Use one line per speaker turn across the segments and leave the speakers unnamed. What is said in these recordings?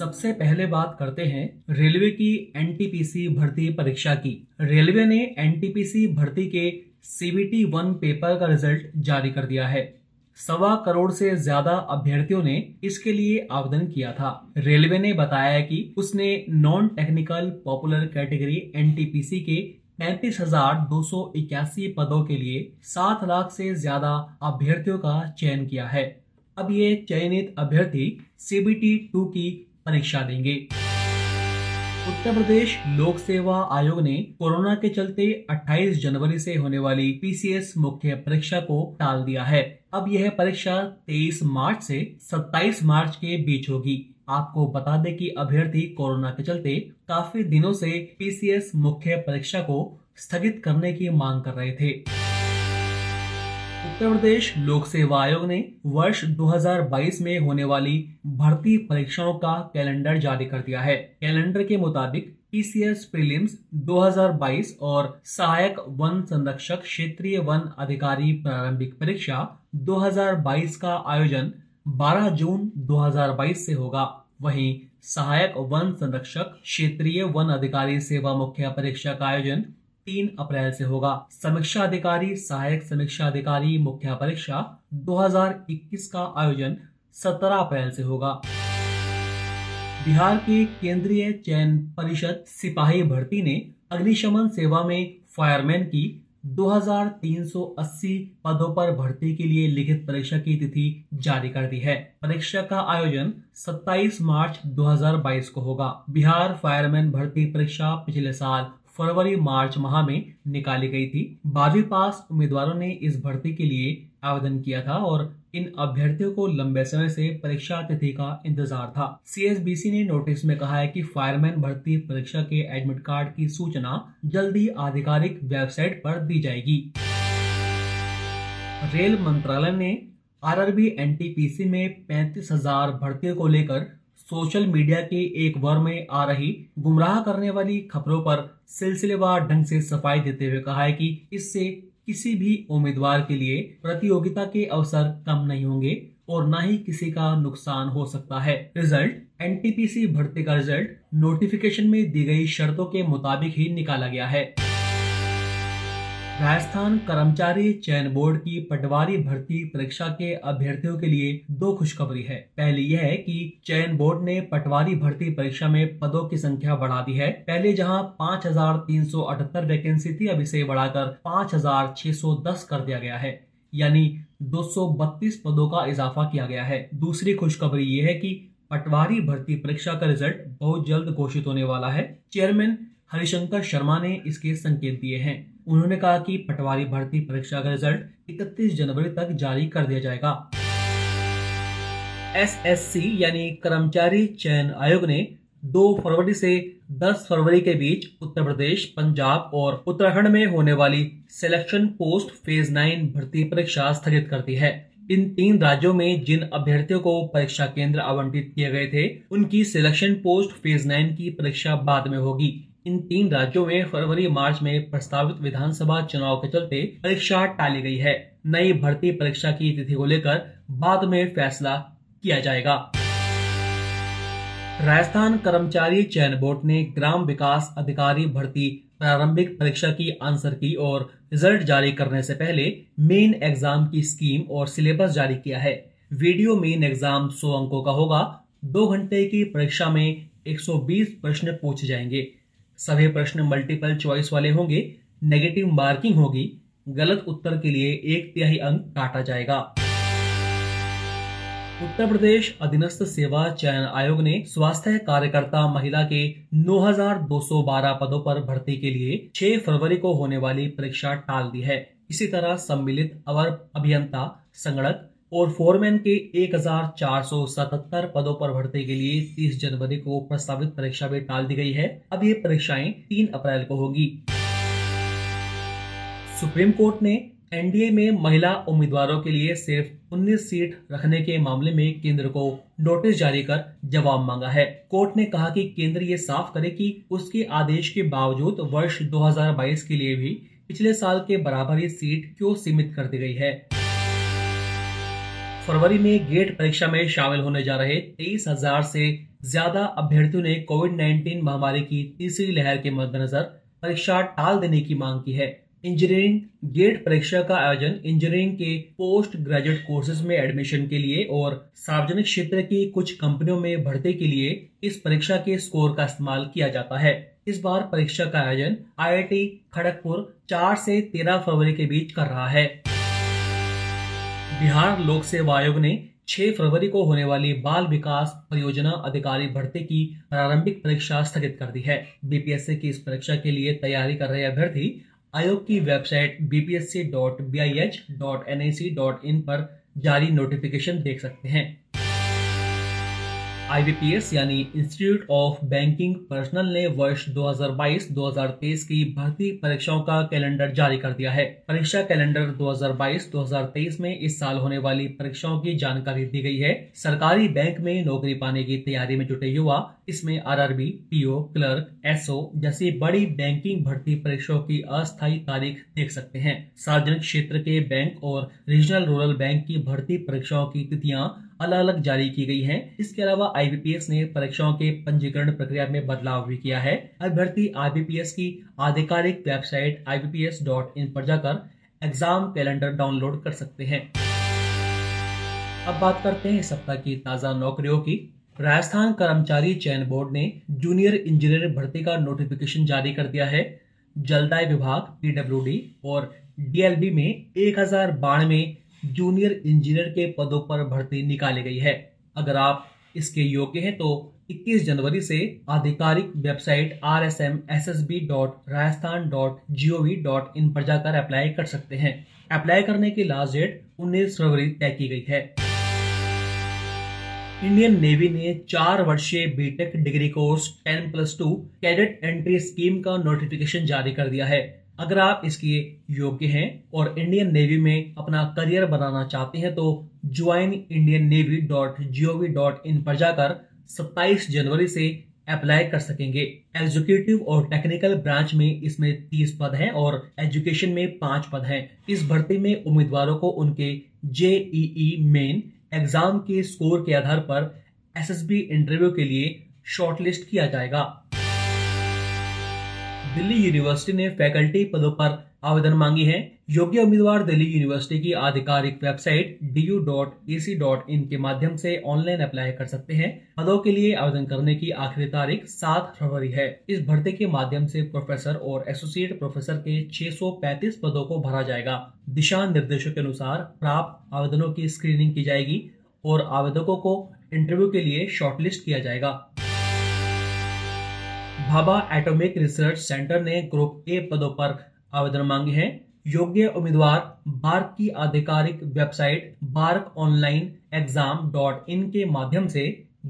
सबसे पहले बात करते हैं रेलवे की एनटीपीसी भर्ती परीक्षा की। रेलवे ने एनटीपीसी भर्ती के सीबीटी वन पेपर का रिज़ल्ट जारी कर दिया है। सवा करोड़ से ज़्यादा अभ्यर्थियों ने इसके लिए आवेदन किया था। रेलवे ने बताया कि उसने non technical popular category NTPC के पैंतीस हज़ार दो सौ इक्यासी पदों के लिए सात लाख से ज़्यादा अभ्यर्थियों का चयन किया है। अब ये चयनित अभ्यर्थी सीबीटी टू की परीक्षा देंगे। उत्तर प्रदेश लोक सेवा आयोग ने कोरोना के चलते 28 जनवरी से होने वाली पीसीएस मुख्य परीक्षा को टाल दिया है। अब यह परीक्षा 23 मार्च से 27 मार्च के बीच होगी। आपको बता दें कि अभ्यर्थी कोरोना के चलते काफ़ी दिनों से पीसीएस मुख्य परीक्षा को स्थगित करने की मांग कर रहे थे। उत्तर प्रदेश लोक सेवा आयोग ने वर्ष 2022 में होने वाली भर्ती परीक्षाओं का कैलेंडर जारी कर दिया है। कैलेंडर के मुताबिक पीसीएस प्रीलिम्स 2022 और सहायक वन संरक्षक क्षेत्रीय वन अधिकारी प्रारंभिक परीक्षा 2022 का आयोजन 12 जून 2022 से होगा। वहीं सहायक वन संरक्षक क्षेत्रीय वन अधिकारी सेवा मुख्य परीक्षा का आयोजन तीन अप्रैल से होगा। समीक्षा अधिकारी, सहायक समीक्षा अधिकारी, मुख्य परीक्षा 2021 का आयोजन 17 अप्रैल से होगा। बिहार के केंद्रीय चयन परिषद सिपाही भर्ती ने अग्निशमन सेवा में फायरमैन की 2380 पदों पर भर्ती के लिए लिखित परीक्षा की तिथि जारी कर दी है। परीक्षा का आयोजन 27 मार्च 2022 को होगा। बिहार फायरमैन भर्ती परीक्षा पिछले साल फरवरी मार्च माह में निकाली गई थी। बारहवीं पास उम्मीदवारों ने इस भर्ती के लिए आवेदन किया था और इन अभ्यर्थियों को लंबे समय से परीक्षा तिथि का इंतज़ार था। सीएसबीसी ने नोटिस में कहा है कि फायरमैन भर्ती परीक्षा के एडमिट कार्ड की सूचना जल्दी आधिकारिक वेबसाइट पर दी जाएगी। रेल मंत्रालय ने आरआरबी एनटीपीसी में पैंतीस हज़ार भर्तियों को लेकर सोशल मीडिया के एक वर में आ रही गुमराह करने वाली खबरों पर सिलसिलेवार ढंग से सफ़ाई देते हुए कहा है कि इससे किसी भी उम्मीदवार के लिए प्रतियोगिता के अवसर कम नहीं होंगे और न ही किसी का नुकसान हो सकता है। रिज़ल्ट, एनटीपीसी भर्ती का रिज़ल्ट, नोटिफिकेशन में दी गई शर्तों के मुताबिक ही निकाला गया है। राजस्थान कर्मचारी चयन बोर्ड की पटवारी भर्ती परीक्षा के अभ्यर्थियों के लिए दो खुशखबरी है। पहली यह है कि चयन बोर्ड ने पटवारी भर्ती परीक्षा में पदों की संख्या बढ़ा दी है। पहले जहाँ 5,378 वैकेंसी थी अब इसे बढ़ाकर 5,610 कर दिया गया है यानी 232 पदों का इजाफा किया गया है। दूसरी खुशखबरी ये है कि पटवारी भर्ती परीक्षा का रिज़ल्ट बहुत जल्द घोषित होने वाला है। चेयरमैन हरिशंकर शर्मा ने इसके संकेत दिए हैं। उन्होंने कहा कि पटवारी भर्ती परीक्षा का रिज़ल्ट 31 जनवरी तक जारी कर दिया जाएगा। एसएससी यानी कर्मचारी चयन आयोग ने 2 फरवरी से 10 फरवरी के बीच उत्तर प्रदेश, पंजाब और उत्तराखंड में होने वाली सिलेक्शन पोस्ट फ़ेज़ नाइन भर्ती परीक्षा स्थगित कर दी है। इन तीन राज्यों में जिन अभ्यर्थियों को परीक्षा केंद्र आवंटित किए गए थे, उनकी सिलेक्शन पोस्ट फ़ेज़ नाइन की परीक्षा बाद में होगी। इन तीन राज्यों में फरवरी, मार्च में प्रस्तावित विधानसभा चुनाव के चलते परीक्षा टाली गई है। नई भर्ती परीक्षा की तिथि को लेकर बाद में फैसला किया जाएगा। राजस्थान कर्मचारी चयन बोर्ड ने ग्राम विकास अधिकारी भर्ती प्रारंभिक परीक्षा की आंसर की और रिज़ल्ट जारी करने से पहले मेन एग्ज़ाम की स्कीम और सिलेबस जारी किया है। वीडियो मेन एग्ज़ाम 100 अंकों का होगा। दो घंटे की परीक्षा में 120 प्रश्न पूछे जाएँगे। सभी प्रश्न मल्टीपल चॉइस वाले होंगे नेगेटिव मार्किंग होगी गलत उत्तर के लिए एक तिहाई अंक काटा जाएगा। उत्तर प्रदेश अधीनस्थ सेवा चयन आयोग ने स्वास्थ्य कार्यकर्ता महिला के 9,212 पदों पर भर्ती के लिए 6 फरवरी को होने वाली परीक्षा टाल दी है। इसी तरह सम्मिलित अवर अभियंता संगणक और फोरमैन के 1477 पदों पर भर्ती के लिए 30 जनवरी को प्रस्तावित परीक्षा भी टाल दी गई है। अब ये परीक्षाएँ 3 अप्रैल को होगी। सुप्रीम कोर्ट ने एनडीए में महिला उम्मीदवारों के लिए सिर्फ़ 19 सीट रखने के मामले में केंद्र को नोटिस जारी कर जवाब मांगा है। कोर्ट ने कहा कि केंद्र ये साफ़ करे कि उसके आदेश के बावजूद वर्ष 2022 के लिए भी पिछले साल के बराबर ही सीट क्यों सीमित कर दी गई है। फरवरी में गेट परीक्षा में शामिल होने जा रहे तेईस हज़ार से ज़्यादा अभ्यर्थियों ने कोविड 19 महामारी की तीसरी लहर के मद्देनजर परीक्षा टाल देने की मांग की है। इंजीनियरिंग गेट परीक्षा का आयोजन इंजीनियरिंग के पोस्ट ग्रेजुएट कोर्सेज में एडमिशन के लिए और सार्वजनिक क्षेत्र की कुछ कंपनियों में भर्ती के लिए इस परीक्षा के स्कोर का इस्तेमाल किया जाता है। इस बार परीक्षा का आयोजन आईआईटी खड़गपुर 4 से 13 फरवरी के बीच कर रहा है। बिहार लोक सेवा आयोग ने 6 फरवरी को होने वाली बाल विकास परियोजना अधिकारी भर्ती की प्रारंभिक परीक्षा स्थगित कर दी है। बीपीएससी की इस परीक्षा के लिए तैयारी कर रहे अभ्यर्थी आयोग की वेबसाइट bpsc.bis.nic.in पर जारी नोटिफिकेशन देख सकते हैं। आईबीपीएस यानी इंस्टीट्यूट ऑफ़ बैंकिंग पर्सनल ने वर्ष 2022-2023 की भर्ती परीक्षाओं का कैलेंडर जारी कर दिया है। परीक्षा कैलेंडर 2022-2023 में इस साल होने वाली परीक्षाओं की जानकारी दी गई है। सरकारी बैंक में नौकरी पाने की तैयारी में जुटे युवा इसमें आरआरबी, पीओ क्लर्क एसओ जैसी बड़ी बैंकिंग भर्ती परीक्षाओं की अस्थायी तारीख देख सकते हैं। सार्वजनिक क्षेत्र के बैंक और रीजनल रूरल बैंक की भर्ती परीक्षाओं की तिथियाँ अलग अलग जारी की गई हैं। इसके अलावा आईबीपीएस ने परीक्षाओं के पंजीकरण प्रक्रिया में बदलाव भी किया है। अभ्यर्थी आईबीपीएस की आधिकारिक वेबसाइट इन पर जाकर एग्ज़ाम कैलेंडर डाउनलोड कर सकते हैं। अब बात करते हैं सप्ताह की ताज़ा नौकरियों की। राजस्थान कर्मचारी चयन बोर्ड ने जूनियर इंजीनियर भर्ती का नोटिफिकेशन जारी कर दिया है। जलदाय विभाग पीडब्ल्यूडी और डीएलबी में एक हज़ार बानवे जूनियर इंजीनियर के पदों पर भर्ती निकाली गई है। अगर आप इसके योग्य हैं तो 21 जनवरी से आधिकारिक website R S M S S B dot Rajasthan dot G O V dot in पर जाकर अप्लाई कर सकते हैं। अप्लाई करने की लास्ट डेट 19 फरवरी तय की गई है। इंडियन नेवी ने चार वर्षीय BTech degree course 10 plus two cadet entry scheme का नोटिफिकेशन जारी कर दिया है। अगर आप इसके योग्य हैं और इंडियन नेवी में अपना करियर बनाना चाहते हैं तो join Indian navy dot G O V dot in पर जाकर 27 जनवरी से अप्लाई कर सकेंगे। एग्जीक्यूटिव और टेक्निकल ब्रांच में इसमें 30 पद हैं और एजुकेशन में पाँच पद हैं। इस भर्ती में उम्मीदवारों को उनके जेईई मेन एग्ज़ाम के स्कोर के आधार पर एसएसबी इंटरव्यू के लिए शॉर्टलिस्ट किया जाएगा। दिल्ली यूनिवर्सिटी ने फैकल्टी पदों पर आवेदन मांगी है। योग्य उम्मीदवार दिल्ली यूनिवर्सिटी की आधिकारिक वेबसाइट du.ac.in के माध्यम से ऑनलाइन अप्लाई कर सकते हैं। पदों के लिए आवेदन करने की आखिरी तारीख 7 फरवरी है। इस भर्ती के माध्यम से प्रोफेसर और एसोसिएट प्रोफेसर के 635 पदों को भरा जाएगा। दिशा निर्देशों के अनुसार प्राप्त आवेदनों की स्क्रीनिंग की जाएगी और आवेदकों को इंटरव्यू के लिए शॉर्टलिस्ट किया जाएगा। भाभा एटॉमिक रिसर्च सेंटर ने ग्रुप ए पदों पर आवेदन मांगे हैं। योग्य उम्मीदवार बार्क की आधिकारिक website BARC online exam dot in के माध्यम से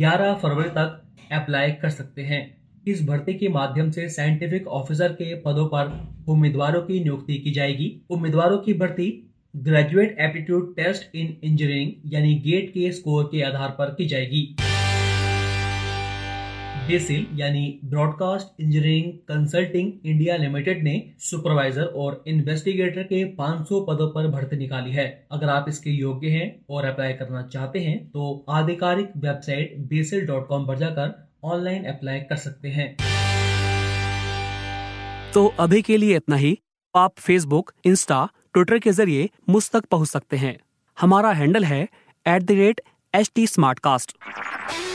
11 फरवरी तक अप्लाई कर सकते हैं। इस भर्ती के माध्यम से साइंटिफिक ऑफिसर के पदों पर उम्मीदवारों की नियुक्ति की जाएगी। उम्मीदवारों की भर्ती graduate aptitude test in engineering यानी गेट के स्कोर के आधार पर की जाएगी। बेसिल यानी broadcast engineering consulting India limited ने सुपरवाइजर और इन्वेस्टिगेटर के 500 पदों पर भर्ती निकाली है। अगर आप इसके योग्य हैं और अप्लाई करना चाहते हैं तो आधिकारिक वेबसाइट बेसिल डॉट कॉम पर जाकर ऑनलाइन अप्लाई कर सकते हैं।
तो अभी के लिए इतना ही। आप फेसबुक इंस्टा ट्विटर के ज़रिए मुझ तक पहुँच सकते हैं। हमारा हैंडल है at the rate H T